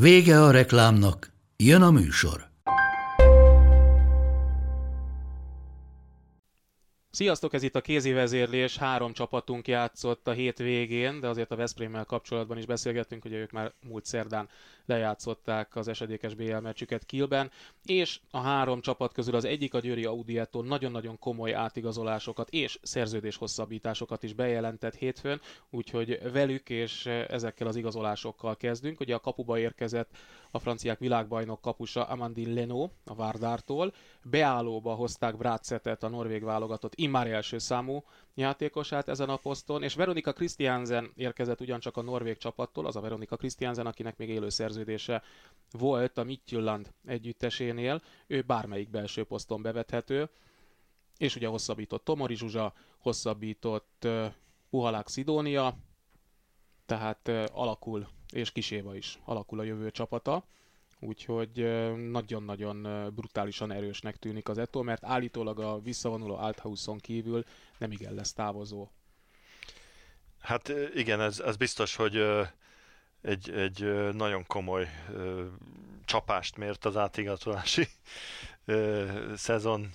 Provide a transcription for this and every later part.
Vége a reklámnak, jön a műsor. Sziasztok, ez itt a kézi vezérlés. Három csapatunk játszott a hét végén, de azért a Veszprémmel kapcsolatban is beszélgettünk, hogy ők már múlt szerdán lejátszották az esedékes BL meccsüket Kielben, és a három csapat közül az egyik a Győri Audiettól nagyon-nagyon komoly átigazolásokat és szerződés hosszabbításokat is bejelentett hétfőn, úgyhogy velük és ezekkel az igazolásokkal kezdünk. Ugye a kapuba érkezett a franciák világbajnok kapusa Amandine Leno a Várdártól, beállóba hozták Brácetet, a norvég válogatott immár első számú játékosát ezen a poszton, és Veronika Christiansen érkezett ugyancsak a norvég csapattól, az a Veronika Christiansen, akinek még élő szerződése volt a Midtjylland együttesénél, ő bármelyik belső poszton bevethető, és ugye hosszabbított Tomori Zsuzsa, hosszabbított uh, Puhalák Szidónia, tehát alakul, és Kiséva is alakul a jövő csapata úgyhogy nagyon-nagyon brutálisan erősnek tűnik az Eto, mert állítólag a visszavonuló Althauson kívül nem igen lesz távozó. Hát igen, ez, ez biztos, hogy egy, egy nagyon komoly csapást mért az átigazolási szezon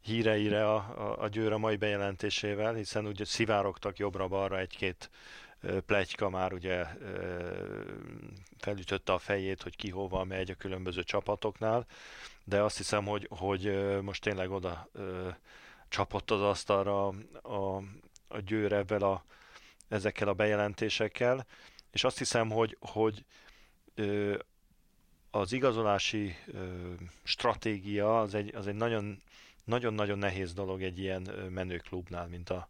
híreire a, a, a Győr a mai bejelentésével, hiszen ugye szivárogtak jobbra-balra egy-két plegyka már ugye felütötte a fejét, hogy ki hova megy a különböző csapatoknál, de azt hiszem, hogy, hogy most tényleg oda csapott az asztalra a, a győr ebben a, ezekkel a bejelentésekkel, és azt hiszem, hogy, hogy az igazolási stratégia az egy, az egy nagyon, nagyon-nagyon nehéz dolog egy ilyen menőklubnál, mint a,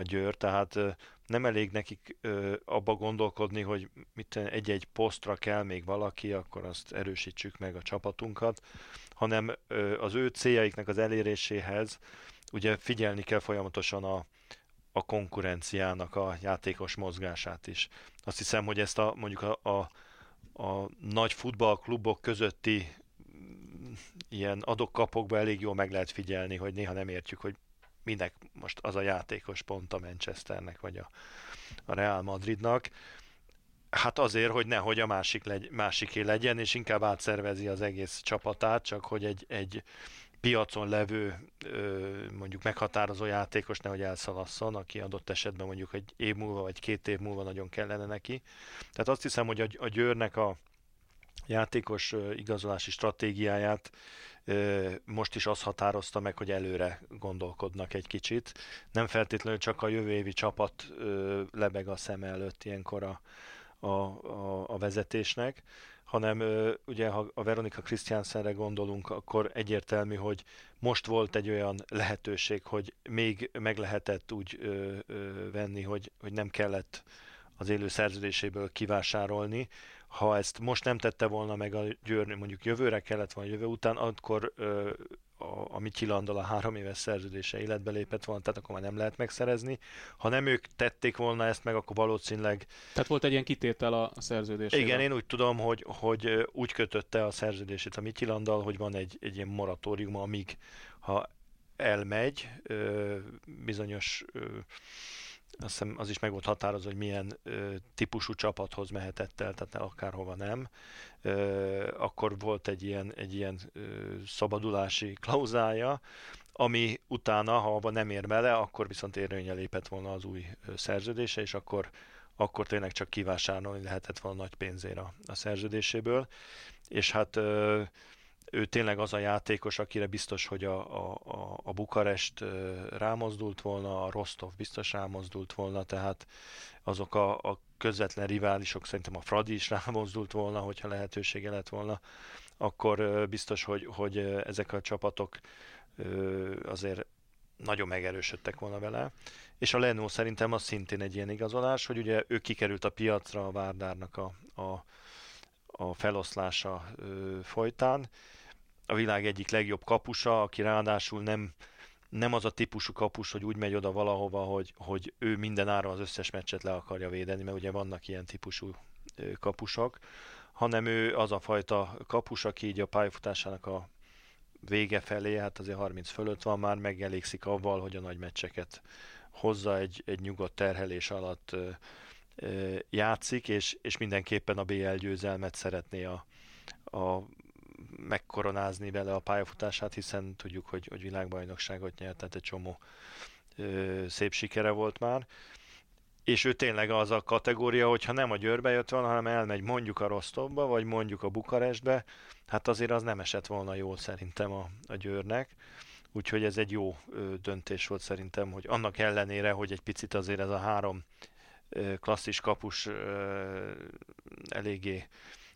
a Győr, tehát nem elég nekik ö, abba gondolkodni, hogy mit egy-egy posztra kell még valaki, akkor azt erősítsük meg a csapatunkat, hanem az ő céljaiknak az eléréséhez ugye figyelni kell folyamatosan a, a konkurenciának a játékos mozgását is. Azt hiszem, hogy ezt a mondjuk a, a, a nagy futballklubok közötti mm, ilyen adokkapokba elég jól meg lehet figyelni, hogy néha nem értjük, hogy minek most az a játékos pont a Manchesternek, vagy a, a Real Madridnak. Hát azért, hogy nehogy a másik legy, másiké legyen, és inkább átszervezi az egész csapatát, csak hogy egy, egy piacon levő mondjuk meghatározó játékos nehogy elszalasszon, aki adott esetben mondjuk egy év múlva vagy két év múlva nagyon kellene neki. Tehát azt hiszem, hogy a, a Győrnek a játékos igazolási stratégiáját most is azt határozta meg, hogy előre gondolkodnak egy kicsit. Nem feltétlenül csak a jövő évi csapat lebeg a szem előtt ilyenkor a, a, a, a vezetésnek, hanem ugye ha a Veronika Christiansenre gondolunk, akkor egyértelmű, hogy most volt egy olyan lehetőség, hogy még meg lehetett úgy ö, ö, venni, hogy, hogy nem kellett az élő szerződéséből kivásárolni, ha ezt most nem tette volna meg a Győr, mondjuk jövőre kellett volna jövő után, akkor ö, a, a Mityilandal a három éves szerződése életbe lépett volna, tehát akkor már nem lehet megszerezni. Ha nem ők tették volna ezt meg, akkor valószínűleg... Tehát volt egy ilyen kitétel a szerződésében. Igen, én úgy tudom, hogy, hogy úgy kötötte a szerződését a Mityilandal, hogy van egy, egy ilyen moratórium, amíg ha elmegy ö, bizonyos ö, azt hiszem az is meg volt határozva, hogy milyen ö, típusú csapathoz mehetett el, tehát akárhova nem. Ö, akkor volt egy ilyen, egy ilyen ö, szabadulási klauzája, ami utána, ha abban nem ér bele, akkor viszont érvényel lépett volna az új szerződése, és akkor, akkor tényleg csak kivásárolni lehetett volna nagy pénzért a, a szerződéséből. És hát ö, ő tényleg az a játékos, akire biztos, hogy a, a, a Bukarest rámozdult volna, a Rostov biztos rámozdult volna, tehát azok a, a közvetlen riválisok, szerintem a Fradi is rámozdult volna, hogyha lehetősége lett volna, akkor biztos, hogy, hogy ezek a csapatok azért nagyon megerősödtek volna vele. És a Leno szerintem az szintén egy ilyen igazolás, hogy ugye ő kikerült a piacra a Várdárnak a, a a feloszlása folytán. A világ egyik legjobb kapusa, aki ráadásul nem, nem az a típusú kapus, hogy úgy megy oda valahova, hogy, hogy ő minden áron az összes meccset le akarja védeni, mert ugye vannak ilyen típusú kapusok, hanem ő az a fajta kapus, aki így a pályafutásának a vége felé, hát azért 30 fölött van már, megelégszik avval, hogy a nagy meccseket hozza egy, egy nyugodt terhelés alatt ö, ö, játszik, és, és mindenképpen a BL győzelmet szeretné a, a megkoronázni vele a pályafutását, hiszen tudjuk, hogy, hogy világbajnokságot nyert, tehát egy csomó ö, szép sikere volt már és ő tényleg az a kategória, hogyha nem a Győrbe jött volna, hanem elmegy mondjuk a Rostovba, vagy mondjuk a Bukarestbe, hát azért az nem esett volna jól szerintem a, a Győrnek. Úgyhogy ez egy jó ö, döntés volt szerintem, hogy annak ellenére, hogy egy picit azért ez a három klasszis kapus eléggé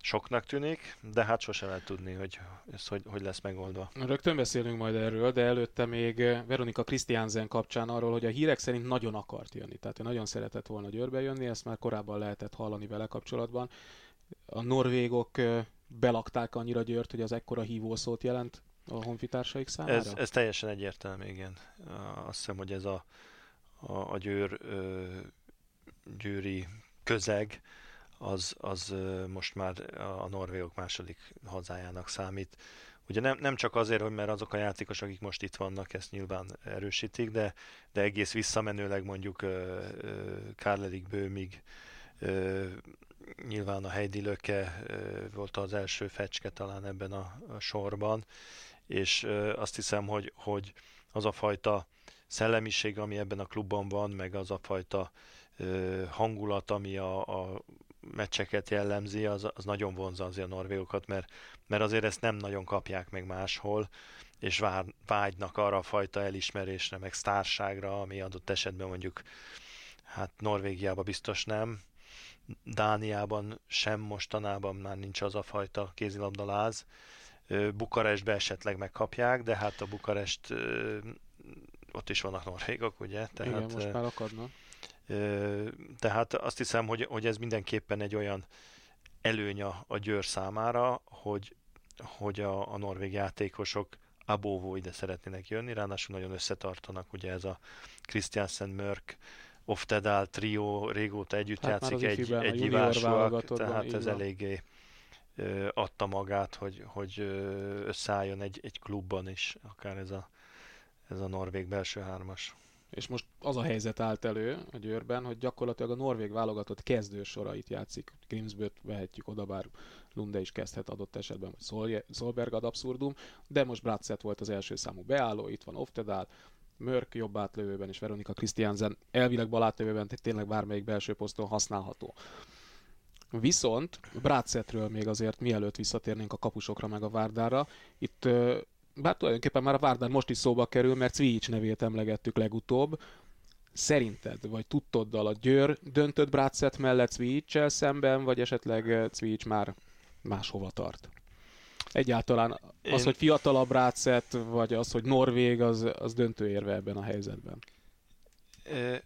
soknak tűnik, de hát sose lehet tudni, hogy ez hogy, hogy lesz megoldva. Rögtön beszélünk majd erről, de előtte még Veronika Christiansen kapcsán arról, hogy a hírek szerint nagyon akart jönni, tehát ő nagyon szeretett volna Győrbe jönni, ezt már korábban lehetett hallani vele kapcsolatban. A norvégok belakták annyira Győrt, hogy az ekkora hívószót jelent a honfitársaik számára? Ez, ez teljesen egyértelmű, igen. Azt hiszem, hogy ez a, a, a győr, győri közeg, az, az most már a norvégok második hazájának számít. Ugye nem, nem csak azért, hogy mert azok a játékosok, akik most itt vannak, ezt nyilván erősítik, de, de egész visszamenőleg mondjuk Kárlelik Bőmig, nyilván a Heidi Löke volt az első fecske talán ebben a, a sorban, és azt hiszem, hogy, hogy az a fajta szellemiség, ami ebben a klubban van, meg az a fajta hangulat, ami a, a meccseket jellemzi, az, az nagyon vonza azért a norvégokat, mert, mert azért ezt nem nagyon kapják meg máshol, és vár, vágynak arra a fajta elismerésre, meg sztárságra, ami adott esetben mondjuk hát Norvégiában biztos nem, Dániában sem mostanában már nincs az a fajta kézilabdaláz. Bukarestbe esetleg megkapják, de hát a Bukarest ott is vannak norvégok, ugye? Tehát, Igen, most már akadnak. Tehát azt hiszem, hogy, hogy ez mindenképpen egy olyan előny a, a Győr számára, hogy, hogy a, a norvég játékosok abóvó ide szeretnének jönni, ráadásul nagyon összetartanak, ugye ez a Christiansen Mörk Oftedal trió régóta együtt hát játszik, egy, egy ivásúak, tehát ez eléggé ö, adta magát, hogy, hogy összeálljon egy, egy klubban is, akár ez a, ez a norvég belső hármas. És most az a helyzet állt elő a Győrben, hogy gyakorlatilag a norvég válogatott kezdő sorait játszik. Grimsböt vehetjük oda, bár Lunde is kezdhet adott esetben, vagy Solberg ad abszurdum, de most Bratzett volt az első számú beálló, itt van Oftedal, Mörk jobb átlövőben és Veronika Christiansen elvileg bal átlövőben, tényleg bármelyik belső poszton használható. Viszont Brácetről még azért mielőtt visszatérnénk a kapusokra meg a Várdára, itt bár tulajdonképpen már a Várdár most is szóba kerül, mert Cvics nevét emlegettük legutóbb. Szerinted, vagy tudtoddal a Győr döntött Brácet mellett Cvicsel szemben, vagy esetleg Cvics már máshova tart? Egyáltalán az, Én... hogy fiatalabb Rácet, vagy az, hogy Norvég, az, az döntő érve ebben a helyzetben.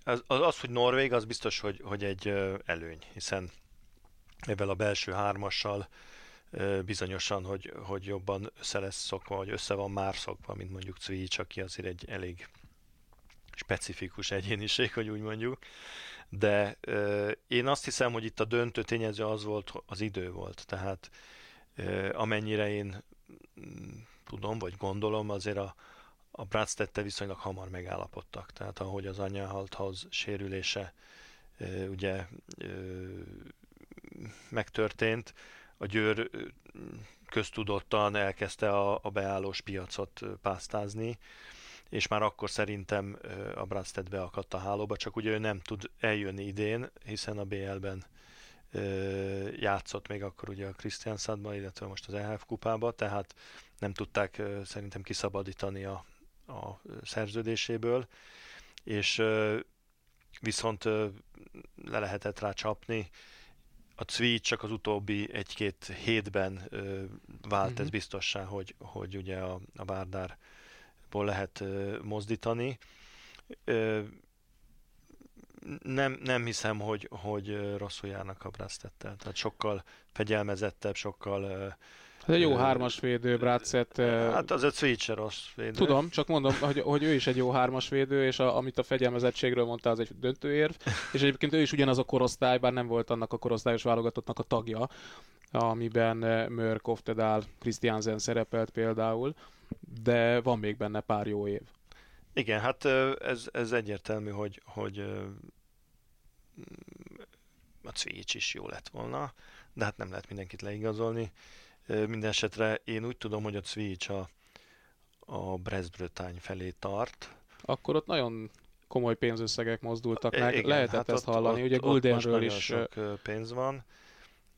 Az, az, az, hogy Norvég, az biztos, hogy, hogy egy előny, hiszen ebben a belső hármassal bizonyosan, hogy, hogy jobban össze lesz szokva, vagy össze van már szokva, mint mondjuk Cvics, aki azért egy elég specifikus egyéniség, hogy úgy mondjuk. De én azt hiszem, hogy itt a döntő tényező az volt, az idő volt. Tehát amennyire én mm, tudom, vagy gondolom, azért a, a Bradstette viszonylag hamar megállapodtak. Tehát ahogy az halthoz sérülése ugye megtörtént, a Győr köztudottan elkezdte a, a beállós piacot pásztázni, és már akkor szerintem a Brasted beakadt a hálóba, csak ugye ő nem tud eljönni idén, hiszen a BL-ben játszott még akkor ugye a Krisztiánszádban, illetve most az EHF kupába, tehát nem tudták szerintem kiszabadítani a, a szerződéséből, és viszont le lehetett rá csapni. A Cvi csak az utóbbi egy-két hétben vált mm-hmm. ez biztossá, hogy, hogy ugye a, a Várdárból lehet mozdítani nem, nem hiszem, hogy, hogy rosszul járnak a Brastettel. Tehát sokkal fegyelmezettebb, sokkal ez egy jó hármas védő, Bratset. Hát az egy switch rossz védő. Tudom, csak mondom, hogy, hogy ő is egy jó hármas védő, és a, amit a fegyelmezettségről mondta, az egy döntőérv. És egyébként ő is ugyanaz a korosztály, bár nem volt annak a korosztályos válogatottnak a tagja, amiben Mör, Koftedál, Christiansen szerepelt például, de van még benne pár jó év. Igen, hát ez, ez egyértelmű, hogy, hogy a Cvics is jó lett volna, de hát nem lehet mindenkit leigazolni. Minden esetre én úgy tudom, hogy a Cvics a, a Brest-Bretagne felé tart. Akkor ott nagyon komoly pénzösszegek mozdultak meg, Igen, lehetett hát ezt ott, hallani, ott, ugye Guldenről is... sok pénz van,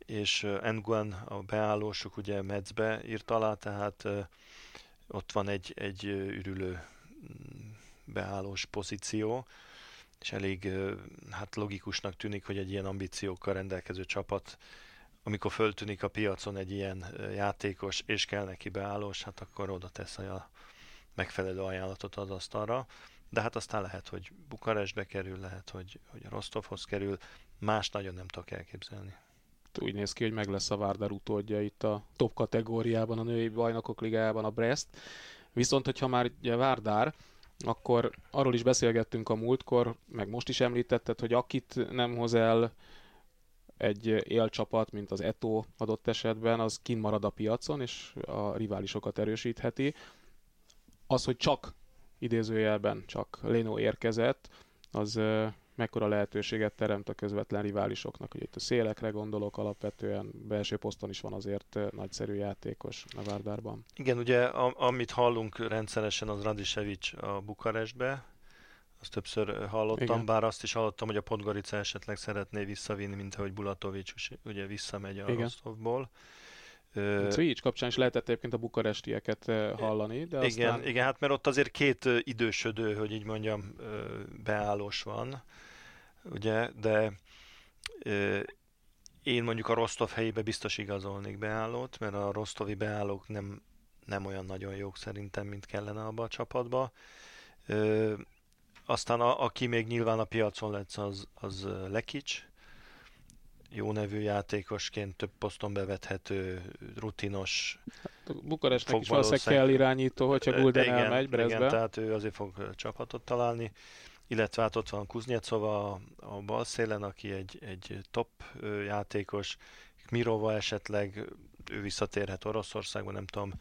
és Nguyen, a beállósuk ugye Metzbe írt alá, tehát ott van egy, egy ürülő mm, beállós pozíció, és elég hát logikusnak tűnik, hogy egy ilyen ambíciókkal rendelkező csapat amikor föltűnik a piacon egy ilyen játékos, és kell neki beállós, hát akkor oda tesz a megfelelő ajánlatot az asztalra. De hát aztán lehet, hogy Bukarestbe kerül, lehet, hogy, hogy Rostovhoz kerül, más nagyon nem tudok elképzelni. Úgy néz ki, hogy meg lesz a Várdar utódja itt a top kategóriában, a női bajnokok ligájában a Brest. Viszont, hogyha már ugye Várdár, akkor arról is beszélgettünk a múltkor, meg most is említetted, hogy akit nem hoz el egy élcsapat, mint az Eto adott esetben, az kint marad a piacon, és a riválisokat erősítheti. Az, hogy csak idézőjelben csak Leno érkezett, az mekkora lehetőséget teremt a közvetlen riválisoknak. Ugye itt a szélekre gondolok alapvetően, belső poszton is van azért nagyszerű játékos a Várdárban. Igen, ugye a, amit hallunk rendszeresen az Radisevic a Bukarestbe, azt többször hallottam, Igen. bár azt is hallottam, hogy a Podgorica esetleg szeretné visszavinni, mint ahogy Bulatovics ugye visszamegy a Igen. Rostovból. Cvics kapcsán is lehetett egyébként a bukarestieket hallani, de igen, aztán... Igen, hát mert ott azért két idősödő, hogy így mondjam, beállós van, ugye, de én mondjuk a Rostov helyébe biztos igazolnék beállót, mert a rostovi beállók nem, nem olyan nagyon jók szerintem, mint kellene abba a csapatba. Aztán a, aki még nyilván a piacon lesz, az, az Lekics, jó nevű játékosként több poszton bevethető, rutinos. Hát, Bukarestnek is valószínűleg kell irányító, hogyha Gulden igen, elmegy Brezbe. Igen, tehát ő azért fog csapatot találni. Illetve hát ott van Kuznyecova a, a bal szélen, aki egy, egy top játékos. Mirova esetleg, ő visszatérhet Oroszországba, nem tudom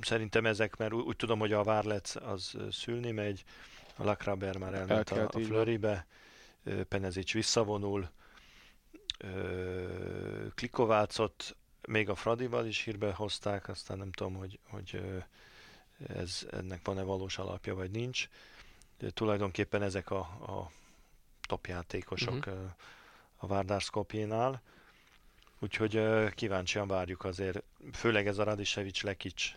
szerintem ezek, mert úgy, úgy tudom, hogy a Várlec az szülni megy, a Lakraber már elment a, a Flöribe, Penezics visszavonul, Klikovácot még a Fradival is hírbe hozták, aztán nem tudom, hogy, hogy ez, ennek van-e valós alapja, vagy nincs. De tulajdonképpen ezek a, a top játékosok uh-huh. a Várdár Skopjénál. Úgyhogy kíváncsian várjuk azért, főleg ez a Radisevics Lekics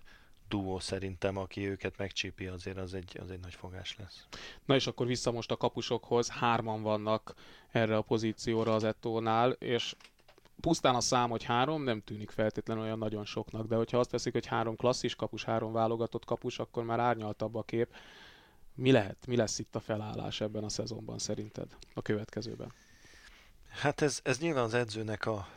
duó szerintem, aki őket megcsípi, azért az egy, az egy nagy fogás lesz. Na és akkor vissza most a kapusokhoz, hárman vannak erre a pozícióra az Etónál, és pusztán a szám, hogy három nem tűnik feltétlenül olyan nagyon soknak, de hogyha azt veszik, hogy három klasszis kapus, három válogatott kapus, akkor már árnyaltabb a kép. Mi lehet, mi lesz itt a felállás ebben a szezonban szerinted, a következőben? Hát ez, ez nyilván az edzőnek a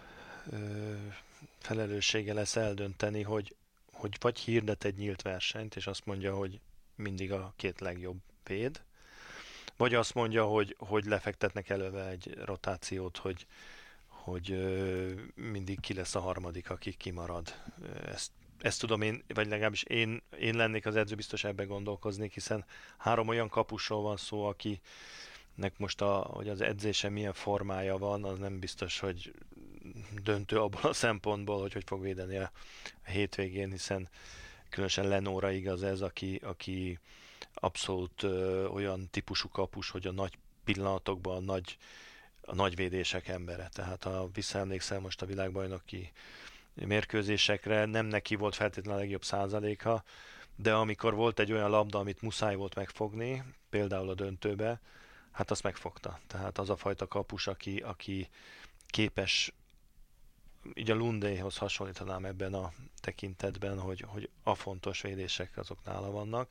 felelőssége lesz eldönteni, hogy, hogy vagy hirdet egy nyílt versenyt, és azt mondja, hogy mindig a két legjobb véd, vagy azt mondja, hogy, hogy lefektetnek előve egy rotációt, hogy, hogy mindig ki lesz a harmadik, aki kimarad. Ezt, ezt tudom én, vagy legalábbis én, én lennék az edző, biztos ebbe gondolkoznék, hiszen három olyan kapusról van szó, aki, nek most a, hogy az edzése milyen formája van, az nem biztos, hogy döntő abból a szempontból, hogy hogy fog védeni a hétvégén, hiszen különösen Lenóra igaz ez, aki, aki abszolút ö, olyan típusú kapus, hogy a nagy pillanatokban a nagy, a nagy védések embere. Tehát ha visszaemlékszel most a világbajnoki mérkőzésekre, nem neki volt feltétlenül a legjobb százaléka, de amikor volt egy olyan labda, amit muszáj volt megfogni, például a döntőbe, hát azt megfogta. Tehát az a fajta kapus, aki, aki képes, így a Lundéhoz hasonlítanám ebben a tekintetben, hogy, hogy a fontos védések azok nála vannak.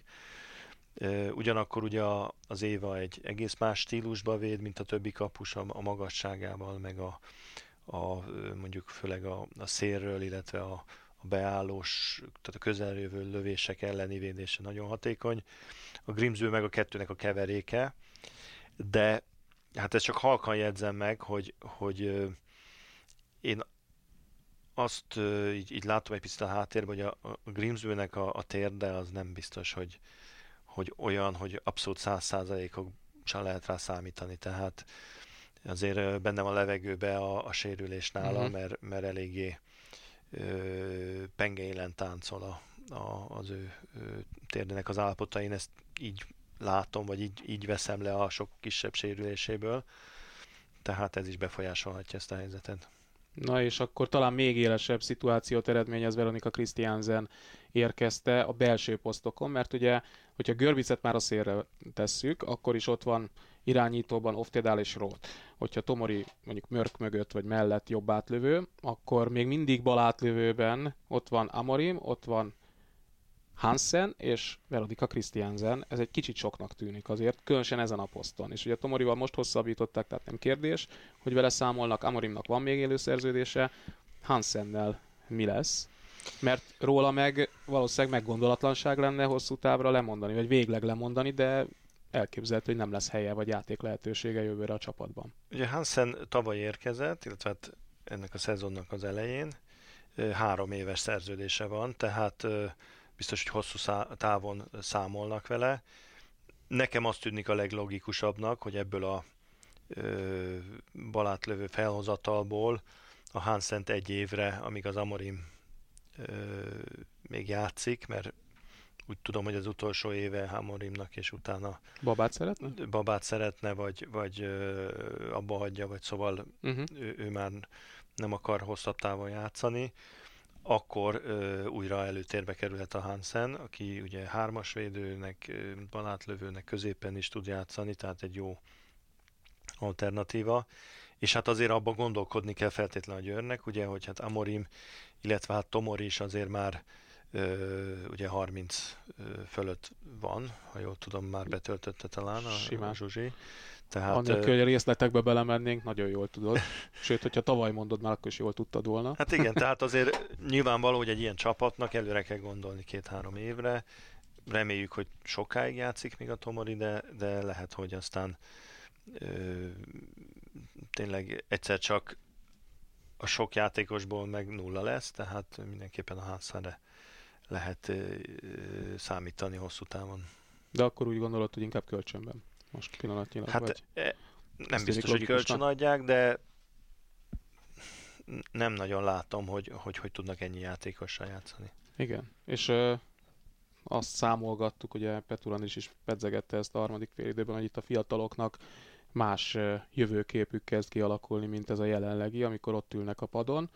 Ugyanakkor ugye az Éva egy egész más stílusba véd, mint a többi kapus a, a magasságával, meg a, a mondjuk főleg a, a szélről, illetve a, a beállós, tehát a közeljövő lövések elleni védése nagyon hatékony. A Grimsby meg a kettőnek a keveréke, de hát ezt csak halkan jegyzem meg, hogy, hogy én azt így, így látom egy picit a háttérben, hogy a, a Grimsby-nek a, a térde az nem biztos, hogy, hogy olyan, hogy abszolút száz százalékosan lehet rá számítani, tehát azért benne van a levegőbe a, a sérülés nála, uh-huh. mert, mert eléggé ö, pengeélen táncol a, a, az ő, ő térdének az állapota. Én ezt így látom, vagy így, így veszem le a sok kisebb sérüléséből, tehát ez is befolyásolhatja ezt a helyzetet. Na és akkor talán még élesebb szituációt eredményez Veronika Christiansen érkezte a belső posztokon, mert ugye, hogyha Görbicet már a szélre tesszük, akkor is ott van irányítóban Oftedál és Roth. Hogyha Tomori mondjuk Mörk mögött vagy mellett jobb átlövő, akkor még mindig bal átlövőben ott van Amorim, ott van Hansen és Veronika Christiansen, ez egy kicsit soknak tűnik azért, különösen ezen a poszton. És ugye Tomorival most hosszabbították, tehát nem kérdés, hogy vele számolnak, Amorimnak van még élő szerződése, Hansennel mi lesz? Mert róla meg valószínűleg meggondolatlanság lenne hosszú távra lemondani, vagy végleg lemondani, de elképzelhető, hogy nem lesz helye vagy játék lehetősége jövőre a csapatban. Ugye Hansen tavaly érkezett, illetve hát ennek a szezonnak az elején, három éves szerződése van, tehát biztos, hogy hosszú szá- távon számolnak vele. Nekem azt tűnik a leglogikusabbnak, hogy ebből a ö, balátlövő felhozatalból a Hansent egy évre, amíg az Amorim ö, még játszik, mert úgy tudom, hogy az utolsó éve Hamorimnak, és utána Babát szeretne? Babát szeretne, vagy, vagy abba hagyja, vagy szóval uh-huh. ő, ő már nem akar hosszabb távon játszani akkor ö, újra előtérbe kerülhet a Hansen, aki ugye hármas védőnek, balátlövőnek középen is tud játszani, tehát egy jó alternatíva. És hát azért abban gondolkodni kell feltétlenül a Győrnek, ugye, hogy hát Amorim, illetve hát Tomori is azért már ö, ugye 30 fölött van, ha jól tudom, már betöltötte talán a, a Zsuzsi. Tehát, Annélkül, hogy a részletekbe belemennénk, nagyon jól tudod. Sőt, hogyha tavaly mondod már, akkor is jól tudtad volna. Hát igen, tehát azért nyilvánvaló, hogy egy ilyen csapatnak előre kell gondolni két-három évre. Reméljük, hogy sokáig játszik még a Tomori, de, de lehet, hogy aztán ö, tényleg egyszer csak a sok játékosból meg nulla lesz, tehát mindenképpen a házszára lehet ö, számítani hosszú távon. De akkor úgy gondolod, hogy inkább kölcsönben? Most pillanatnyilag? Hát vagy? E, nem biztos, hogy kölcsön adják, de nem nagyon látom, hogy, hogy hogy tudnak ennyi játékossal játszani. Igen, és ö, azt számolgattuk, ugye Petulan is, is pedzegette ezt a harmadik fél időben, hogy itt a fiataloknak más jövőképük kezd kialakulni, mint ez a jelenlegi, amikor ott ülnek a padon.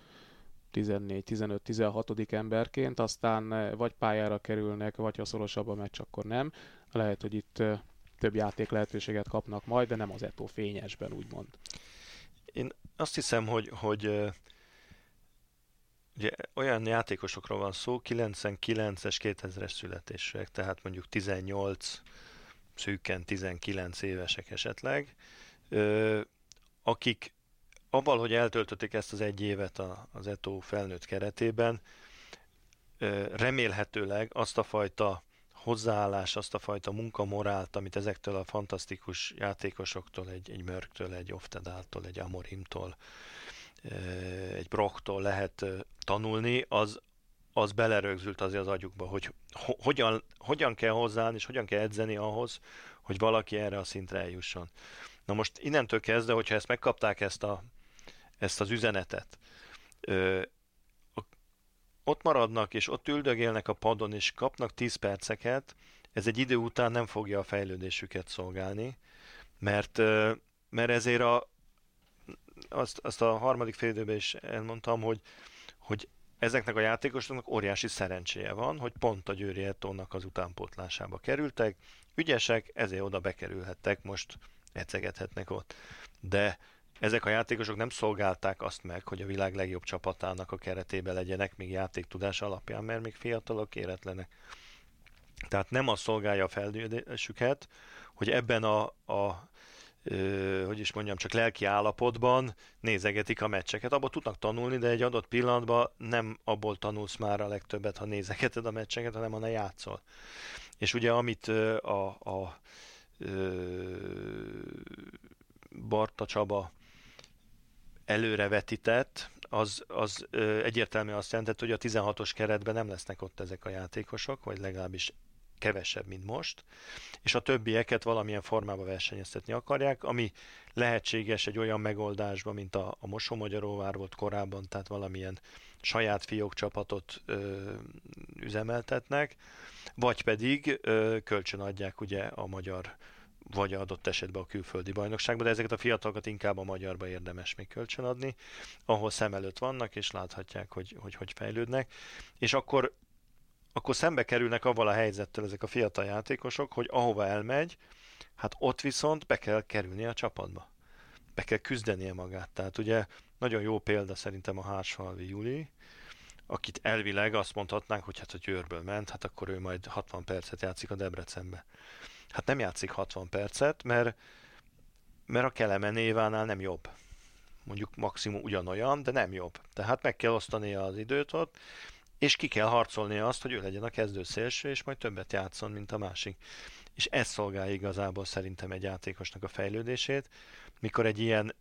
14-15-16. emberként, aztán vagy pályára kerülnek, vagy ha szorosabb a meccs, akkor nem. Lehet, hogy itt több játék lehetőséget kapnak majd, de nem az Eto fényesben, úgymond. Én azt hiszem, hogy, hogy ugye olyan játékosokról van szó, 99-es, 2000-es születésűek, tehát mondjuk 18, szűken 19 évesek esetleg, akik avval, hogy eltöltötték ezt az egy évet az Eto felnőtt keretében, remélhetőleg azt a fajta hozzáállás, azt a fajta munkamorált, amit ezektől a fantasztikus játékosoktól, egy, egy Mörktől, egy Oftedáltól, egy Amorimtól, egy Brochtól lehet tanulni, az, az belerögzült azért az agyukba, hogy ho- hogyan, hogyan kell hozzáállni, és hogyan kell edzeni ahhoz, hogy valaki erre a szintre eljusson. Na most innentől kezdve, hogyha ezt megkapták ezt, a, ezt az üzenetet, ott maradnak, és ott üldögélnek a padon, és kapnak 10 perceket, ez egy idő után nem fogja a fejlődésüket szolgálni, mert, mert ezért a, azt, azt a harmadik fél időben is elmondtam, hogy, hogy ezeknek a játékosoknak óriási szerencséje van, hogy pont a Győri Etónak az utánpótlásába kerültek, ügyesek, ezért oda bekerülhettek, most ecegethetnek ott. De ezek a játékosok nem szolgálták azt meg, hogy a világ legjobb csapatának a keretében legyenek még játéktudás alapján, mert még fiatalok, éretlenek. Tehát nem az szolgálja a fejlődésüket, hogy ebben a, a ö, hogy is mondjam, csak lelki állapotban nézegetik a meccseket. Abból tudnak tanulni, de egy adott pillanatban nem abból tanulsz már a legtöbbet, ha nézegeted a meccseket, hanem ha ne játszol. És ugye amit a, a Barta Csaba előrevetített, az, az ö, egyértelmű azt jelentett, hogy a 16-os keretben nem lesznek ott ezek a játékosok, vagy legalábbis kevesebb, mint most, és a többieket valamilyen formába versenyeztetni akarják, ami lehetséges egy olyan megoldásban, mint a, a Mosomagyaróvár volt korábban, tehát valamilyen saját fiók csapatot ö, üzemeltetnek, vagy pedig ö, kölcsön adják ugye a magyar vagy adott esetben a külföldi bajnokságba, de ezeket a fiatalokat inkább a magyarba érdemes még kölcsönadni, ahol szem előtt vannak, és láthatják, hogy hogy, hogy fejlődnek, és akkor akkor szembe kerülnek avval a helyzettel ezek a fiatal játékosok, hogy ahova elmegy, hát ott viszont be kell kerülni a csapatba. Be kell küzdenie magát. Tehát ugye nagyon jó példa szerintem a Hársfalvi Juli, akit elvileg azt mondhatnánk, hogy hát a Győrből ment, hát akkor ő majd 60 percet játszik a Debrecenbe. Hát nem játszik 60 percet, mert, mert a Kelemen Évánál nem jobb. Mondjuk maximum ugyanolyan, de nem jobb. Tehát meg kell osztania az időt ott, és ki kell harcolnia azt, hogy ő legyen a kezdő szélső, és majd többet játszon, mint a másik. És ez szolgálja igazából szerintem egy játékosnak a fejlődését, mikor egy ilyen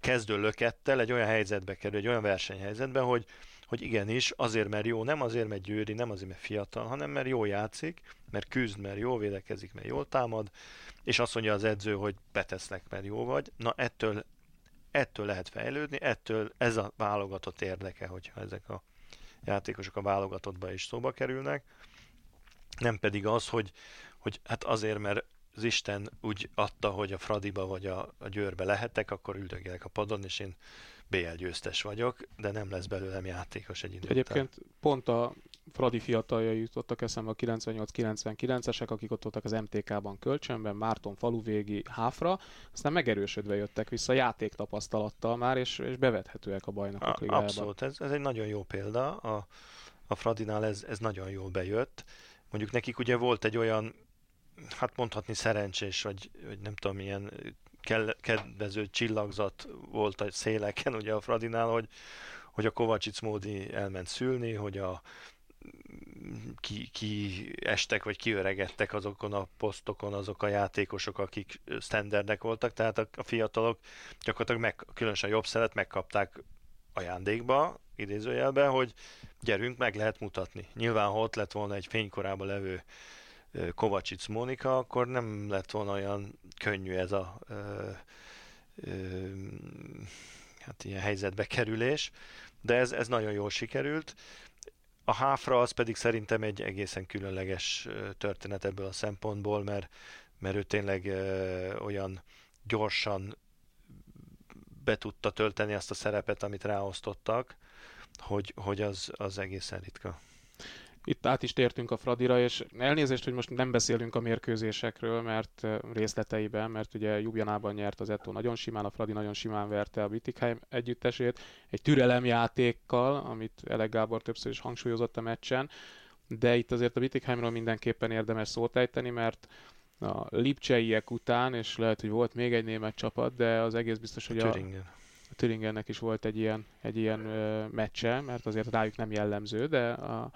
kezdő lökettel egy olyan helyzetbe kerül, egy olyan versenyhelyzetbe, hogy, hogy igenis, azért, mert jó, nem azért, mert győri, nem azért, mert fiatal, hanem mert jó játszik, mert küzd, mert jó védekezik, mert jól támad, és azt mondja az edző, hogy beteszlek, mert jó vagy. Na ettől, ettől lehet fejlődni, ettől ez a válogatott érdeke, hogyha ezek a játékosok a válogatottba is szóba kerülnek, nem pedig az, hogy, hogy hát azért, mert az Isten úgy adta, hogy a Fradiba vagy a, a Győrbe lehetek, akkor üldögélek a padon, és én BL győztes vagyok, de nem lesz belőlem játékos egy idő Egyébként után. pont a Fradi fiataljai jutottak eszembe a 98-99-esek, akik ott voltak az MTK-ban kölcsönben, Márton faluvégi háfra, aztán megerősödve jöttek vissza játék tapasztalattal már, és, és bevethetőek a bajnokok a, Abszolút, ez, ez egy nagyon jó példa. A, a Fradinál ez, ez nagyon jól bejött. Mondjuk nekik ugye volt egy olyan, hát mondhatni szerencsés, vagy, vagy nem tudom, milyen kedvező csillagzat volt a széleken ugye a Fradinál, hogy, hogy a Kovacsic Módi elment szülni, hogy a ki, ki estek, vagy kiöregedtek azokon a posztokon azok a játékosok, akik standardek voltak, tehát a, a fiatalok gyakorlatilag meg, különösen jobb szelet megkapták ajándékba, idézőjelben, hogy gyerünk, meg lehet mutatni. Nyilván, ha ott lett volna egy fénykorában levő Kovacsic Mónika, akkor nem lett volna olyan könnyű ez a ö, ö, hát ilyen helyzetbe kerülés, de ez, ez nagyon jól sikerült. A háfra az pedig szerintem egy egészen különleges történet ebből a szempontból, mert, mert ő tényleg ö, olyan gyorsan be tudta tölteni azt a szerepet, amit ráosztottak, hogy, hogy az, az egészen ritka itt át is tértünk a Fradira, és elnézést, hogy most nem beszélünk a mérkőzésekről, mert részleteiben, mert ugye Jubjanában nyert az Eto nagyon simán, a Fradi nagyon simán verte a Bittigheim együttesét, egy türelemjátékkal, amit Elek Gábor többször is hangsúlyozott a meccsen, de itt azért a Bittigheimről mindenképpen érdemes szót ejteni, mert a Lipcseiek után, és lehet, hogy volt még egy német csapat, de az egész biztos, hogy a, a Thüringennek is volt egy ilyen, egy ilyen ö, meccse, mert azért rájuk nem jellemző, de a,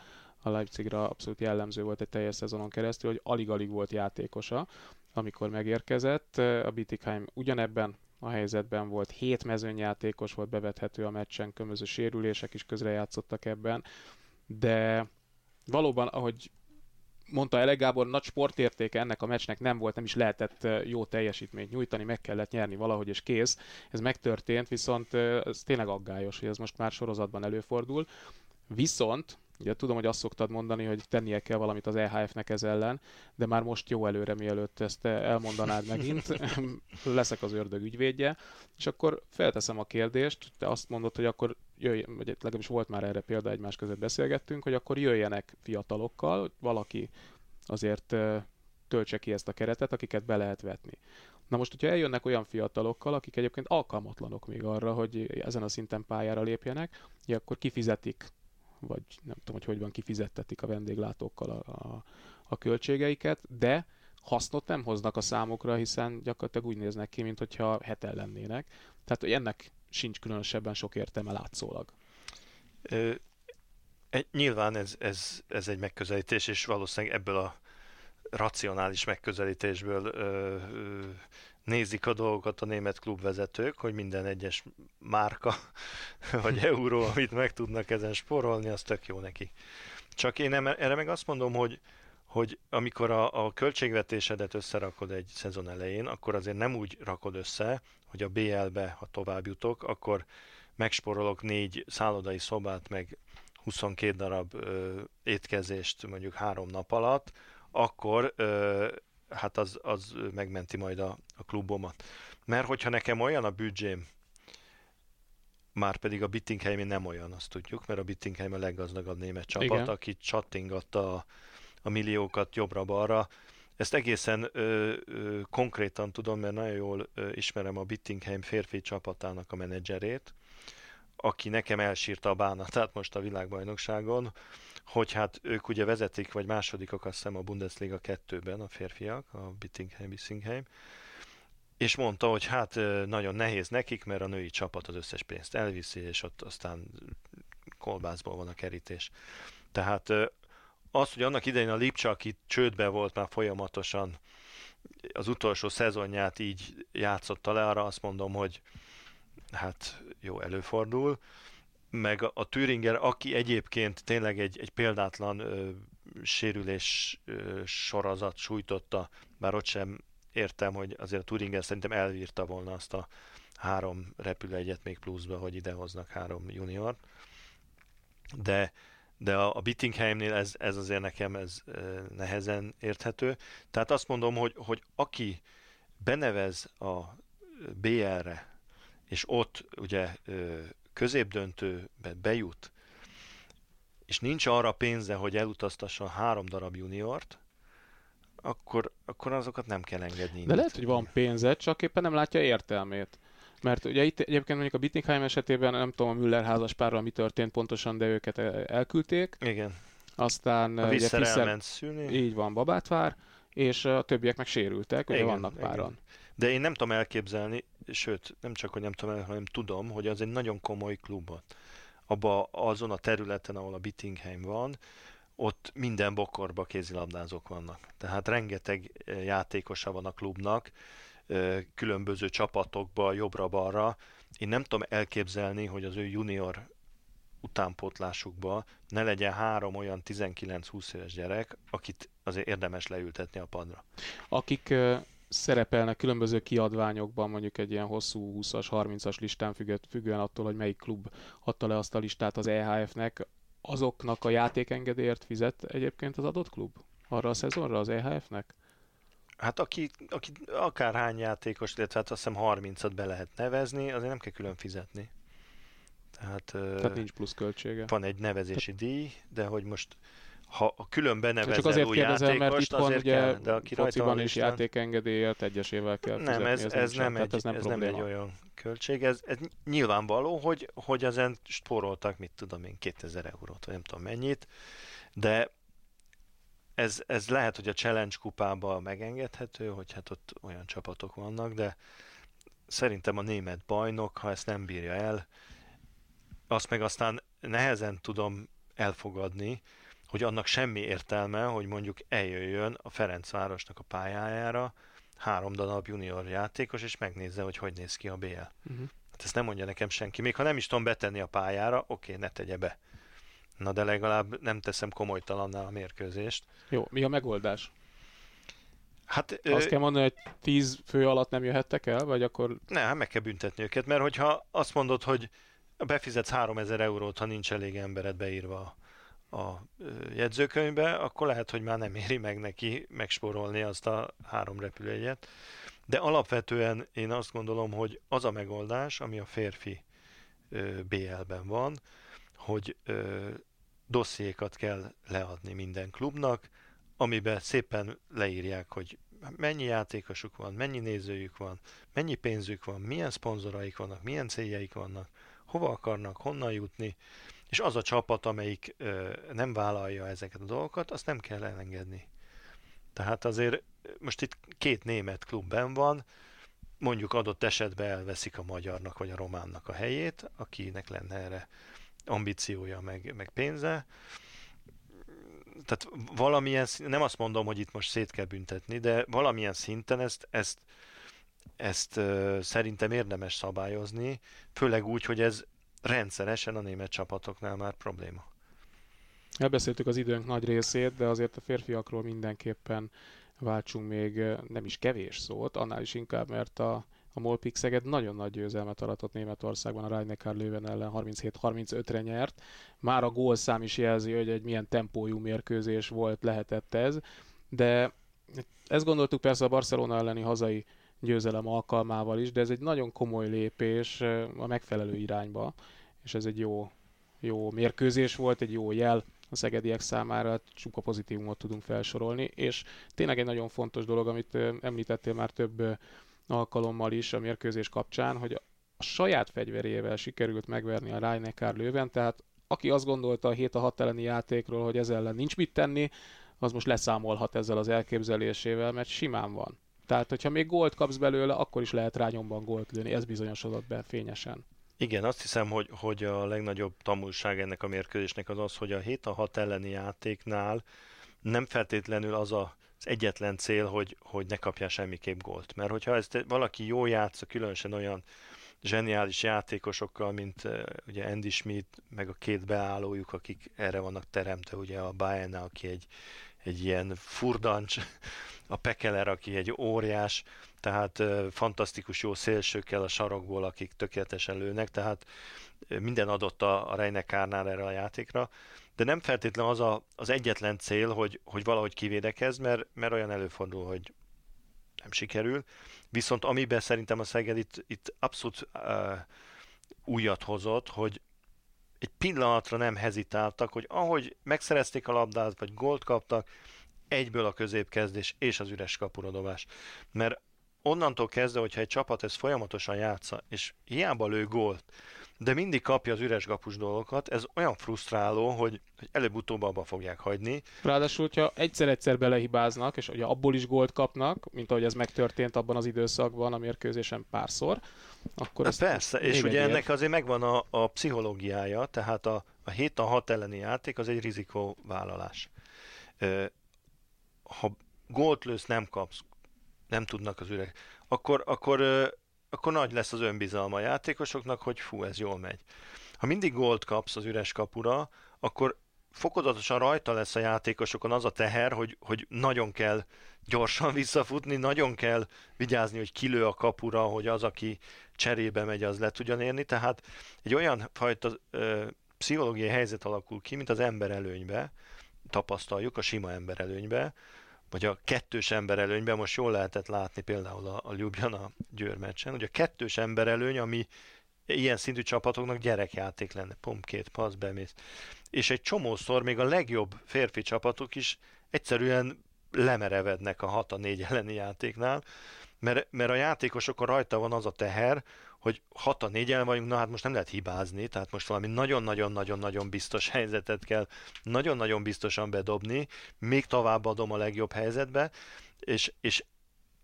a Leipzigra abszolút jellemző volt egy teljes szezonon keresztül, hogy alig-alig volt játékosa, amikor megérkezett. A Bittigheim ugyanebben a helyzetben volt, hét mezőnyjátékos volt bevethető a meccsen, különböző sérülések is közrejátszottak ebben, de valóban, ahogy mondta Ele Gábor, nagy sportértéke ennek a meccsnek nem volt, nem is lehetett jó teljesítményt nyújtani, meg kellett nyerni valahogy, és kész. Ez megtörtént, viszont ez tényleg aggályos, hogy ez most már sorozatban előfordul. Viszont Ugye tudom, hogy azt szoktad mondani, hogy tennie kell valamit az EHF-nek ez ellen, de már most jó előre, mielőtt ezt elmondanád megint, leszek az ördög ügyvédje, és akkor felteszem a kérdést, te azt mondod, hogy akkor jöjj, vagy legalábbis volt már erre példa, egymás között beszélgettünk, hogy akkor jöjjenek fiatalokkal, valaki azért töltse ki ezt a keretet, akiket be lehet vetni. Na most, hogyha eljönnek olyan fiatalokkal, akik egyébként alkalmatlanok még arra, hogy ezen a szinten pályára lépjenek, akkor kifizetik vagy nem tudom, hogy hogy van, kifizettetik a vendéglátókkal a, a, a költségeiket, de hasznot nem hoznak a számokra, hiszen gyakorlatilag úgy néznek ki, mint hogyha heten lennének. Tehát, hogy ennek sincs különösebben sok értelme látszólag. Ö, nyilván ez, ez, ez egy megközelítés, és valószínűleg ebből a racionális megközelítésből ö, ö, nézik a dolgokat a német klubvezetők, hogy minden egyes márka vagy euró, amit meg tudnak ezen sporolni, az tök jó neki. Csak én erre meg azt mondom, hogy hogy amikor a, a költségvetésedet összerakod egy szezon elején, akkor azért nem úgy rakod össze, hogy a BL-be, ha tovább jutok, akkor megsporolok négy szállodai szobát, meg 22 darab ö, étkezést mondjuk három nap alatt, akkor ö, hát az, az megmenti majd a, a klubomat. Mert hogyha nekem olyan a büdzsém, már pedig a Bittingheim nem olyan, azt tudjuk, mert a Bittingheim a leggazdagabb német csapat, Igen. aki csattingatta a, a milliókat jobbra-balra. Ezt egészen ö, ö, konkrétan tudom, mert nagyon jól ö, ismerem a Bittingheim férfi csapatának a menedzserét, aki nekem elsírta a bánatát most a világbajnokságon, hogy hát ők ugye vezetik, vagy másodikok azt hiszem a Bundesliga 2-ben a férfiak, a Bittingheim, Bissingheim, és mondta, hogy hát nagyon nehéz nekik, mert a női csapat az összes pénzt elviszi, és ott aztán kolbászból van a kerítés. Tehát az, hogy annak idején a Lipcsa, aki csődbe volt már folyamatosan, az utolsó szezonját így játszotta le, arra azt mondom, hogy hát jó, előfordul. Meg a, a aki egyébként tényleg egy, egy példátlan ö, sérülés ö, sorozat sújtotta, bár ott sem értem, hogy azért a Thüringer szerintem elvírta volna azt a három repülőegyet még pluszba, hogy idehoznak három junior. De de a, a Bittingheimnél ez, ez azért nekem ez nehezen érthető. Tehát azt mondom, hogy, hogy aki benevez a BR-re, és ott ugye középdöntőbe bejut, és nincs arra pénze, hogy elutaztasson három darab juniort, akkor, akkor azokat nem kell engedni. De lehet, hogy van pénze, csak éppen nem látja értelmét. Mert ugye itt egyébként mondjuk a Bittingheim esetében nem tudom a Müller házas párral mi történt pontosan, de őket elküldték. Igen. Aztán a ugye Fischer szülni. Így van, babát vár, és a többiek meg sérültek, ugye igen, vannak páran. Igen. De én nem tudom elképzelni, sőt, nem csak, hogy nem tudom, hanem tudom, hogy az egy nagyon komoly klub. Abba azon a területen, ahol a Bittingheim van, ott minden bokorba kézilabdázók vannak. Tehát rengeteg játékosa van a klubnak, különböző csapatokba, jobbra-balra. Én nem tudom elképzelni, hogy az ő junior utánpótlásukba ne legyen három olyan 19-20 éves gyerek, akit azért érdemes leültetni a padra. Akik szerepelnek különböző kiadványokban, mondjuk egy ilyen hosszú 20-as, 30-as listán függően attól, hogy melyik klub adta le azt a listát az EHF-nek, azoknak a játékengedélyért fizet egyébként az adott klub? Arra a szezonra az EHF-nek? Hát aki, aki akárhány játékos, illetve hát azt hiszem 30-at be lehet nevezni, azért nem kell külön fizetni. Tehát, Tehát nincs plusz költsége. Van egy nevezési Tehát... díj, de hogy most ha külön benevezel Csak azért új kérdezem, mert itt van ugye kell, de aki fociban is listán... játékengedélyért egyesével kell Nem, ez, ez, nem, egy, ez, nem, ez nem egy olyan költség. Ez, ez nyilvánvaló, hogy, hogy ezen spóroltak, mit tudom én, 2000 eurót, vagy nem tudom mennyit, de ez, ez lehet, hogy a Challenge kupába megengedhető, hogy hát ott olyan csapatok vannak, de szerintem a német bajnok, ha ezt nem bírja el, azt meg aztán nehezen tudom elfogadni, hogy annak semmi értelme, hogy mondjuk eljöjjön a Ferencvárosnak a pályájára három darab junior játékos, és megnézze, hogy hogy néz ki a BL. Uh-huh. Mhm. Hát ezt nem mondja nekem senki. Még ha nem is tudom betenni a pályára, oké, ne tegye be. Na de legalább nem teszem komolytalanná a mérkőzést. Jó, mi a megoldás? Hát, Azt ö... kell mondani, hogy tíz fő alatt nem jöhettek el, vagy akkor... Ne, hát meg kell büntetni őket, mert hogyha azt mondod, hogy befizetsz 3000 eurót, ha nincs elég embered beírva a jegyzőkönyvbe, akkor lehet, hogy már nem éri meg neki megsporolni azt a három repülőjegyet. De alapvetően én azt gondolom, hogy az a megoldás, ami a férfi BL-ben van, hogy dossziékat kell leadni minden klubnak, amiben szépen leírják, hogy mennyi játékosuk van, mennyi nézőjük van, mennyi pénzük van, milyen szponzoraik vannak, milyen céljaik vannak, hova akarnak, honnan jutni, és az a csapat, amelyik ö, nem vállalja ezeket a dolgokat, azt nem kell elengedni. Tehát azért most itt két német klub ben van, mondjuk adott esetben elveszik a magyarnak vagy a románnak a helyét, akinek lenne erre ambíciója, meg, meg pénze. Tehát valamilyen, nem azt mondom, hogy itt most szét kell büntetni, de valamilyen szinten ezt, ezt, ezt uh, szerintem érdemes szabályozni, főleg úgy, hogy ez rendszeresen a német csapatoknál már probléma. Elbeszéltük az időnk nagy részét, de azért a férfiakról mindenképpen váltsunk még nem is kevés szót, annál is inkább, mert a, a Molpik Szeged nagyon nagy győzelmet aratott Németországban, a Rhein Löwen ellen 37-35-re nyert. Már a gólszám is jelzi, hogy egy milyen tempójú mérkőzés volt, lehetett ez, de ezt gondoltuk persze a Barcelona elleni hazai győzelem alkalmával is, de ez egy nagyon komoly lépés a megfelelő irányba, és ez egy jó, jó mérkőzés volt, egy jó jel a szegediek számára csupa pozitívumot tudunk felsorolni, és tényleg egy nagyon fontos dolog, amit említettél már több alkalommal is a mérkőzés kapcsán, hogy a saját fegyverével sikerült megverni a Rhein-Neckar Löwen, tehát aki azt gondolta a 7 a 6 elleni játékról, hogy ez ellen nincs mit tenni, az most leszámolhat ezzel az elképzelésével, mert simán van. Tehát, hogyha még gólt kapsz belőle, akkor is lehet rányomban gólt lőni, ez bizonyosodott be fényesen. Igen, azt hiszem, hogy, hogy a legnagyobb tanulság ennek a mérkőzésnek az az, hogy a 7 a 6 elleni játéknál nem feltétlenül az a, az egyetlen cél, hogy, hogy ne kapjál semmiképp gólt. Mert hogyha ezt valaki jó játsza, különösen olyan zseniális játékosokkal, mint uh, ugye Andy Schmidt, meg a két beállójuk, akik erre vannak teremtve, ugye a Bayern, aki egy, egy ilyen furdancs, a Pekeler, aki egy óriás, tehát fantasztikus jó szélsőkkel a sarokból, akik tökéletesen lőnek, tehát minden adott a, a Reinekárnál erre a játékra, de nem feltétlenül az a, az egyetlen cél, hogy, hogy valahogy kivédekez, mert, mert olyan előfordul, hogy nem sikerül. Viszont amiben szerintem a Szeged itt, itt abszolút uh, újat hozott, hogy egy pillanatra nem hezitáltak, hogy ahogy megszerezték a labdát, vagy gólt kaptak, egyből a középkezdés és az üres kapuradobás. Mert onnantól kezdve, hogyha egy csapat ezt folyamatosan játsza, és hiába lő gólt, de mindig kapja az üres kapus dolgokat, ez olyan frusztráló, hogy, hogy előbb-utóbb abba fogják hagyni. Ráadásul, hogyha egyszer-egyszer belehibáznak, és ugye abból is gólt kapnak, mint ahogy ez megtörtént abban az időszakban a mérkőzésen párszor, akkor ez Persze, és ugye ér. ennek azért megvan a, a pszichológiája, tehát a, a 7 a 6 elleni játék az egy rizikóvállalás. Ha gólt lősz, nem kapsz, nem tudnak az üreg, akkor, akkor, akkor nagy lesz az önbizalma a játékosoknak, hogy fú, ez jól megy. Ha mindig gólt kapsz az üres kapura, akkor fokozatosan rajta lesz a játékosokon az a teher, hogy, hogy nagyon kell gyorsan visszafutni, nagyon kell vigyázni, hogy kilő a kapura, hogy az, aki cserébe megy, az le tudjon érni. Tehát egy olyan fajta ö, pszichológiai helyzet alakul ki, mint az ember előnybe, tapasztaljuk a sima ember előnybe, vagy a kettős ember előnyben most jól lehetett látni például a, a Ljubljana Győr meccsen, hogy a kettős ember előny, ami ilyen szintű csapatoknak gyerekjáték lenne, pom két passz bemész. És egy csomószor még a legjobb férfi csapatok is egyszerűen lemerevednek a 6 a 4 elleni játéknál, mert, mert a játékosokon rajta van az a teher, hogy 6 a 4 vagyunk, na hát most nem lehet hibázni, tehát most valami nagyon-nagyon-nagyon-nagyon biztos helyzetet kell nagyon-nagyon biztosan bedobni, még tovább adom a legjobb helyzetbe, és, és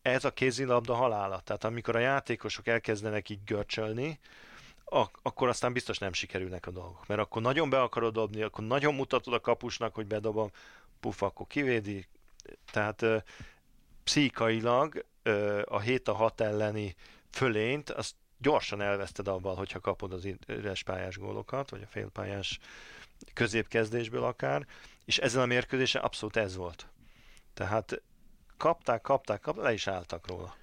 ez a kézilabda halála. Tehát amikor a játékosok elkezdenek így görcsölni, ak- akkor aztán biztos nem sikerülnek a dolgok. Mert akkor nagyon be akarod dobni, akkor nagyon mutatod a kapusnak, hogy bedobom, puf, akkor kivédi. Tehát pszichikailag a 7 a 6 elleni fölényt, azt gyorsan elveszted abban, hogyha kapod az üres pályás gólokat, vagy a félpályás középkezdésből akár, és ezen a mérkőzésen abszolút ez volt. Tehát kapták, kapták, kapták, le is álltak róla.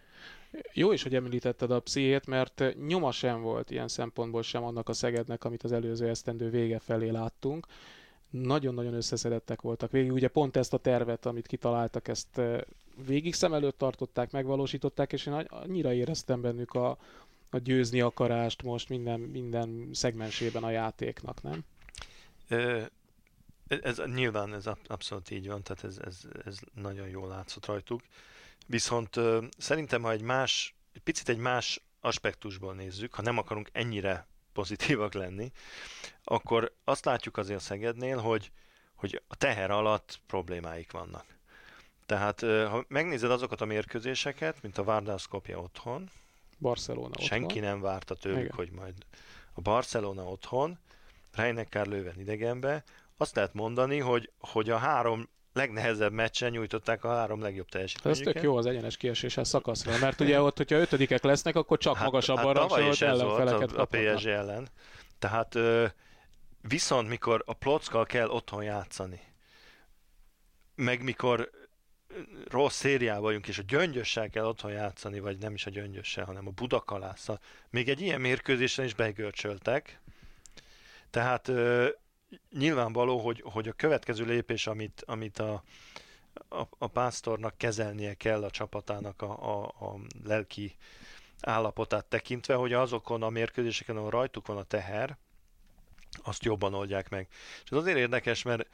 Jó is, hogy említetted a pszichét, mert nyoma sem volt ilyen szempontból sem annak a Szegednek, amit az előző esztendő vége felé láttunk. Nagyon-nagyon összeszedettek voltak. Végül ugye pont ezt a tervet, amit kitaláltak, ezt végig szem előtt tartották, megvalósították, és én annyira éreztem bennük a, a győzni akarást most minden, minden szegmensében a játéknak, nem? Ez, nyilván ez abszolút így van, tehát ez, ez, ez nagyon jól látszott rajtuk. Viszont szerintem, ha egy más, egy picit egy más aspektusból nézzük, ha nem akarunk ennyire pozitívak lenni, akkor azt látjuk azért a Szegednél, hogy, hogy a teher alatt problémáik vannak. Tehát ha megnézed azokat a mérkőzéseket, mint a Várdászkopja otthon, Barcelona otthon. Senki nem várta tőlük, Igen. hogy majd a Barcelona otthon, Reineckar lőven idegenbe, azt lehet mondani, hogy, hogy a három legnehezebb meccsen nyújtották a három legjobb teljesítményüket. Ez tök jó az egyenes kieséshez szakaszra, mert ugye ott, hogyha ötödikek lesznek, akkor csak hát, magasabb hát rangsolt ellenfeleket a, a PSG ellen. Tehát viszont mikor a Plockal kell otthon játszani, meg mikor rossz szériában vagyunk, és a gyöngyössel kell otthon játszani, vagy nem is a gyöngyössel, hanem a Budakalásszal. Még egy ilyen mérkőzésen is begörcsöltek. Tehát nyilvánvaló, hogy, hogy a következő lépés, amit, amit a, a, a pásztornak kezelnie kell a csapatának a, a, a lelki állapotát tekintve, hogy azokon a mérkőzéseken, ahol rajtuk van a teher, azt jobban oldják meg. És ez azért érdekes, mert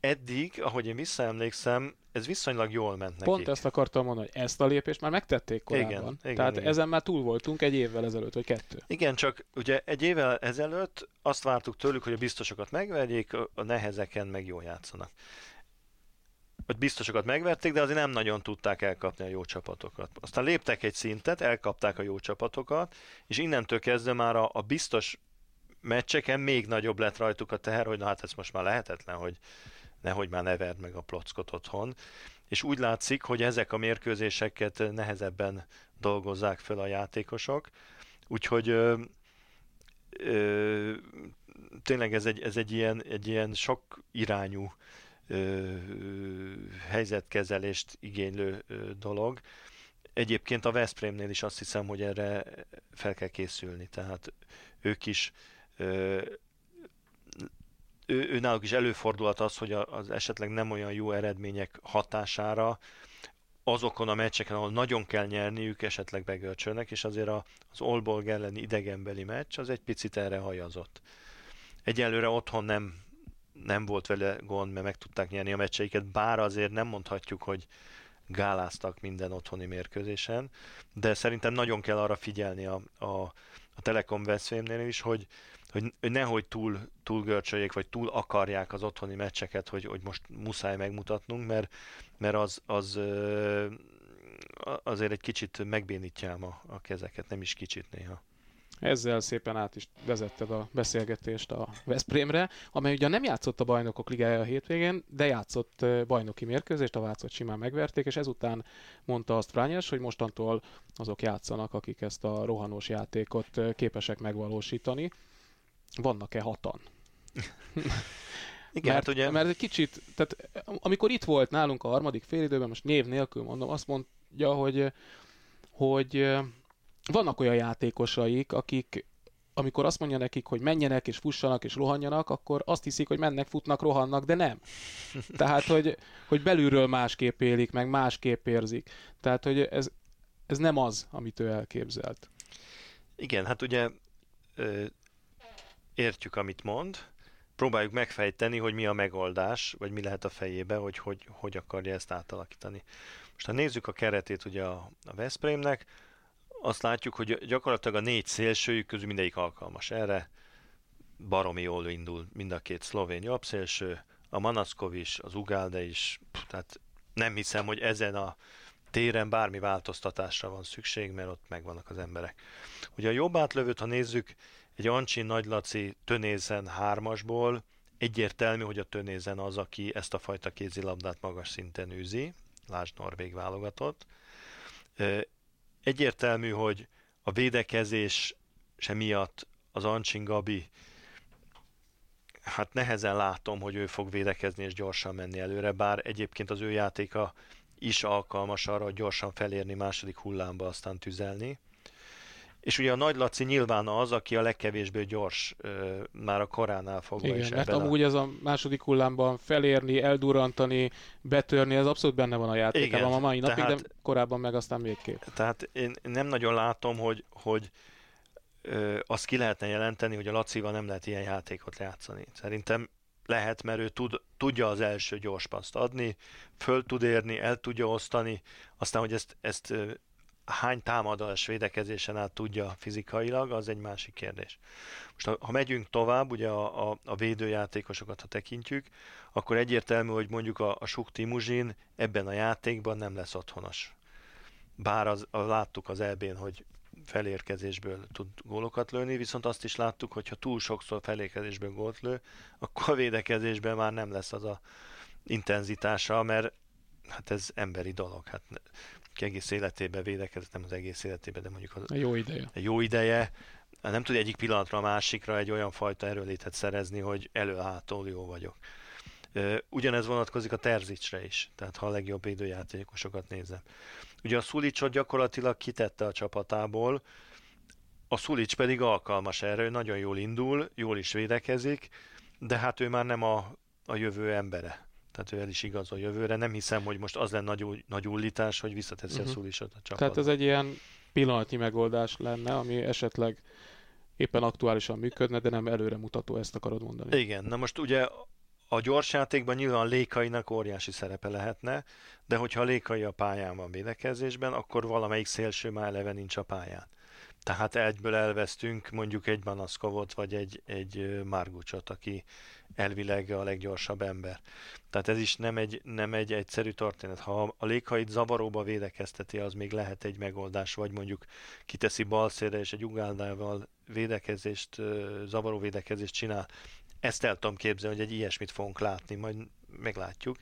eddig, ahogy én visszaemlékszem, ez viszonylag jól ment nekik. Pont ezt akartam mondani, hogy ezt a lépést már megtették korábban. Igen, igen, Tehát igen. ezen már túl voltunk egy évvel ezelőtt, vagy kettő. Igen, csak ugye egy évvel ezelőtt azt vártuk tőlük, hogy a biztosokat megverjék, a nehezeken meg jól játszanak. Hogy biztosokat megverték, de azért nem nagyon tudták elkapni a jó csapatokat. Aztán léptek egy szintet, elkapták a jó csapatokat, és innentől kezdve már a, a biztos meccseken még nagyobb lett rajtuk a teher, hogy na hát ez most már lehetetlen, hogy, nehogy már ne verd meg a plockot otthon. És úgy látszik, hogy ezek a mérkőzéseket nehezebben dolgozzák fel a játékosok, úgyhogy ö, ö, tényleg ez egy, ez egy ilyen, egy ilyen sok irányú ö, helyzetkezelést igénylő ö, dolog. Egyébként a Veszprémnél is azt hiszem, hogy erre fel kell készülni, tehát ők is ö, ő, ő náluk is előfordulhat az, hogy az esetleg nem olyan jó eredmények hatására azokon a meccseken, ahol nagyon kell nyerniük, esetleg begölcsölnek, és azért az Olborg elleni idegenbeli meccs az egy picit erre hajazott. Egyelőre otthon nem, nem volt vele gond, mert meg tudták nyerni a meccseiket, bár azért nem mondhatjuk, hogy gáláztak minden otthoni mérkőzésen, de szerintem nagyon kell arra figyelni a, a, a Telekom Veszprémnél is, hogy, hogy, hogy nehogy túl, túl görcsöljék, vagy túl akarják az otthoni meccseket, hogy, hogy most muszáj megmutatnunk, mert, mert az, az azért egy kicsit megbénítja a, a kezeket, nem is kicsit néha. Ezzel szépen át is vezetted a beszélgetést a Veszprémre, amely ugye nem játszott a bajnokok ligája a hétvégén, de játszott bajnoki mérkőzést, a Vácot simán megverték, és ezután mondta azt Frányes, hogy mostantól azok játszanak, akik ezt a rohanós játékot képesek megvalósítani vannak-e hatan? Igen, mert, hát ugye... mert egy kicsit, tehát amikor itt volt nálunk a harmadik félidőben, most név nélkül mondom, azt mondja, hogy, hogy vannak olyan játékosaik, akik amikor azt mondja nekik, hogy menjenek és fussanak és rohanjanak, akkor azt hiszik, hogy mennek, futnak, rohannak, de nem. Tehát, hogy, hogy belülről másképp élik, meg másképp érzik. Tehát, hogy ez, ez nem az, amit ő elképzelt. Igen, hát ugye értjük, amit mond, próbáljuk megfejteni, hogy mi a megoldás, vagy mi lehet a fejébe, hogy hogy, hogy akarja ezt átalakítani. Most ha nézzük a keretét ugye a, a Veszprémnek, azt látjuk, hogy gyakorlatilag a négy szélsőjük közül mindegyik alkalmas erre. Baromi jól indul mind a két szlovén jobb szélső, a Manaszkov is, az Ugalde is, tehát nem hiszem, hogy ezen a téren bármi változtatásra van szükség, mert ott megvannak az emberek. Ugye a jobb átlövőt, ha nézzük, egy Ancsi Nagylaci Tönézen hármasból egyértelmű, hogy a Tönézen az, aki ezt a fajta kézilabdát magas szinten űzi, lásd Norvég válogatott. Egyértelmű, hogy a védekezés se miatt az Ancsin Gabi hát nehezen látom, hogy ő fog védekezni és gyorsan menni előre, bár egyébként az ő játéka is alkalmas arra, hogy gyorsan felérni második hullámba, aztán tüzelni. És ugye a Nagy Laci nyilván az, aki a legkevésbé gyors már a koránál fogva. Igen, mert amúgy ez a második hullámban felérni, eldurantani, betörni, ez abszolút benne van a játékában a mai napig, tehát, de korábban meg aztán végképp. Tehát én nem nagyon látom, hogy, hogy ö, azt ki lehetne jelenteni, hogy a Lacival nem lehet ilyen játékot játszani. Szerintem lehet, mert ő tud, tudja az első gyors paszt adni, föl tud érni, el tudja osztani, aztán, hogy ezt, ezt hány támadás védekezésen át tudja fizikailag, az egy másik kérdés. Most ha megyünk tovább, ugye a, a, a védőjátékosokat, ha tekintjük, akkor egyértelmű, hogy mondjuk a, a Suk Timuzsin ebben a játékban nem lesz otthonos. Bár az, a, láttuk az elbén, hogy felérkezésből tud gólokat lőni, viszont azt is láttuk, hogy ha túl sokszor felérkezésből gólt lő, akkor a védekezésben már nem lesz az a intenzitása, mert hát ez emberi dolog. Hát egész életében védekezett, nem az egész életében, de mondjuk a jó ideje. A jó ideje, nem tud egyik pillanatra a másikra egy olyan fajta erőlétet szerezni, hogy elő-hátul jó vagyok. Ugyanez vonatkozik a Terzicsre is, tehát ha a legjobb védőjátékosokat nézem. Ugye a Szulicsot gyakorlatilag kitette a csapatából, a Szulics pedig alkalmas erre, nagyon jól indul, jól is védekezik, de hát ő már nem a, a jövő embere. Tehát ő el is igazol jövőre. Nem hiszem, hogy most az lenne nagy, nagy ullítás, hogy visszateszi uh-huh. a mhm. Szulicsot a csapatba. Tehát ez egy ilyen pillanatnyi megoldás lenne, ami esetleg éppen aktuálisan működne, de nem előre mutató, ezt akarod mondani. Igen, na most ugye a gyors játékban nyilván Lékainak óriási szerepe lehetne, de hogyha Lékai a pályán van védekezésben, akkor valamelyik szélső már eleve nincs a pályán. Tehát egyből elvesztünk mondjuk egy Banaszkovot, vagy egy, egy Margucsot, aki elvileg a leggyorsabb ember. Tehát ez is nem egy, nem egy egyszerű történet. Ha a léghait zavaróba védekezteti, az még lehet egy megoldás, vagy mondjuk kiteszi balszére és egy ugáldával védekezést, zavaró védekezést csinál. Ezt el tudom képzelni, hogy egy ilyesmit fogunk látni, majd meglátjuk.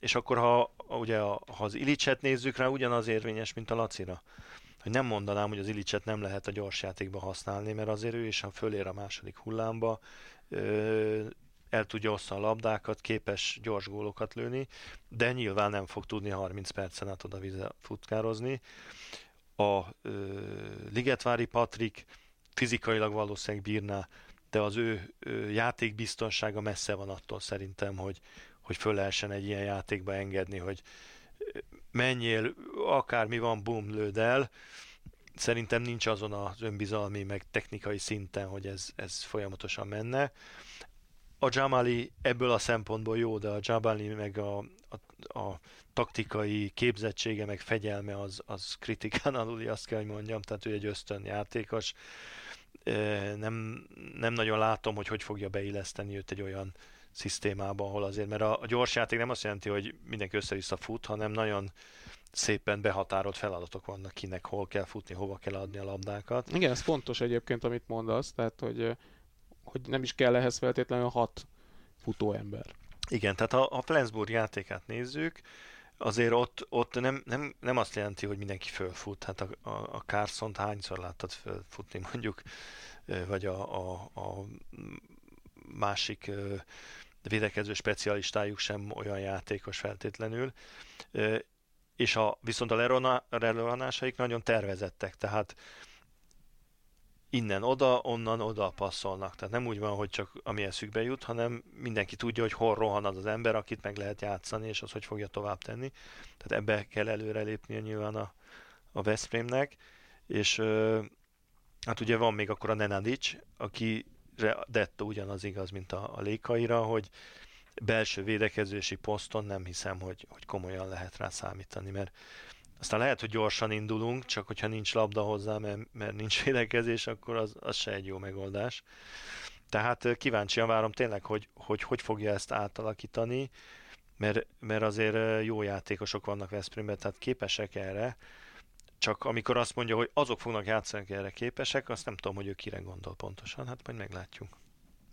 És akkor, ha ugye ha az Ilicset nézzük rá, ugyanaz érvényes, mint a Lacira hogy nem mondanám, hogy az Ilicset nem lehet a gyors játékba használni, mert azért ő is, ha fölér a második hullámba, el tudja osztani a labdákat, képes gyors gólokat lőni, de nyilván nem fog tudni 30 percen át oda futkározni. A ö, Ligetvári Patrik fizikailag valószínűleg bírná, de az ő ö, játékbiztonsága messze van attól szerintem, hogy, hogy föl lehessen egy ilyen játékba engedni, hogy menjél, akármi van, bum, lőd el. Szerintem nincs azon az önbizalmi, meg technikai szinten, hogy ez, ez folyamatosan menne. A Jamali ebből a szempontból jó, de a Jamali meg a, a, a taktikai képzettsége, meg fegyelme az, az kritikán aluli, azt kell, hogy mondjam, tehát ő egy ösztön játékos. Nem, nem nagyon látom, hogy hogy fogja beilleszteni őt egy olyan szisztémába, ahol azért, mert a, a gyors játék nem azt jelenti, hogy mindenki össze-vissza fut, hanem nagyon szépen behatárolt feladatok vannak, kinek hol kell futni, hova kell adni a labdákat. Igen, ez fontos egyébként, amit mondasz, tehát hogy, hogy nem is kell ehhez feltétlenül hat futóember. Igen, tehát ha a Flensburg játékát nézzük, azért ott, ott nem, nem, nem azt jelenti, hogy mindenki fölfut. Hát a, a, a Carson-t hányszor láttad fölfutni mondjuk, vagy a, a, a másik védekező specialistájuk sem olyan játékos feltétlenül. És a, viszont a leronásaik nagyon tervezettek, tehát innen oda, onnan oda passzolnak. Tehát nem úgy van, hogy csak ami eszükbe jut, hanem mindenki tudja, hogy hol rohan az az ember, akit meg lehet játszani, és az hogy fogja tovább tenni. Tehát ebbe kell előrelépnie nyilván a, a Veszprémnek. És hát ugye van még akkor a Nenadic, aki Detto ugyanaz igaz, mint a, a Lékaira, hogy belső védekezési poszton nem hiszem, hogy, hogy komolyan lehet rá számítani, mert aztán lehet, hogy gyorsan indulunk, csak hogyha nincs labda hozzá, mert, mert nincs védekezés, akkor az, az se egy jó megoldás. Tehát kíváncsian várom tényleg, hogy hogy, hogy fogja ezt átalakítani, mert, mert azért jó játékosok vannak Veszprémben, tehát képesek erre, csak amikor azt mondja, hogy azok fognak játszani, akik erre képesek, azt nem tudom, hogy ő kire gondol pontosan, hát majd meglátjuk.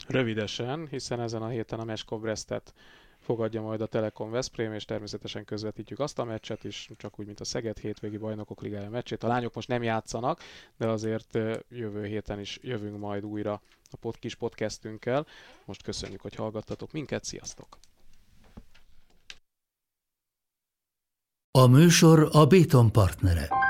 Rövidesen, hiszen ezen a héten a Meskov Brestet fogadja majd a Telekom Veszprém, és természetesen közvetítjük azt a meccset is, csak úgy, mint a Szeged hétvégi bajnokok ligája meccsét. A lányok most nem játszanak, de azért jövő héten is jövünk majd újra a pod- kis podcastünkkel. Most köszönjük, hogy hallgattatok minket, sziasztok! A műsor a Béton partnere.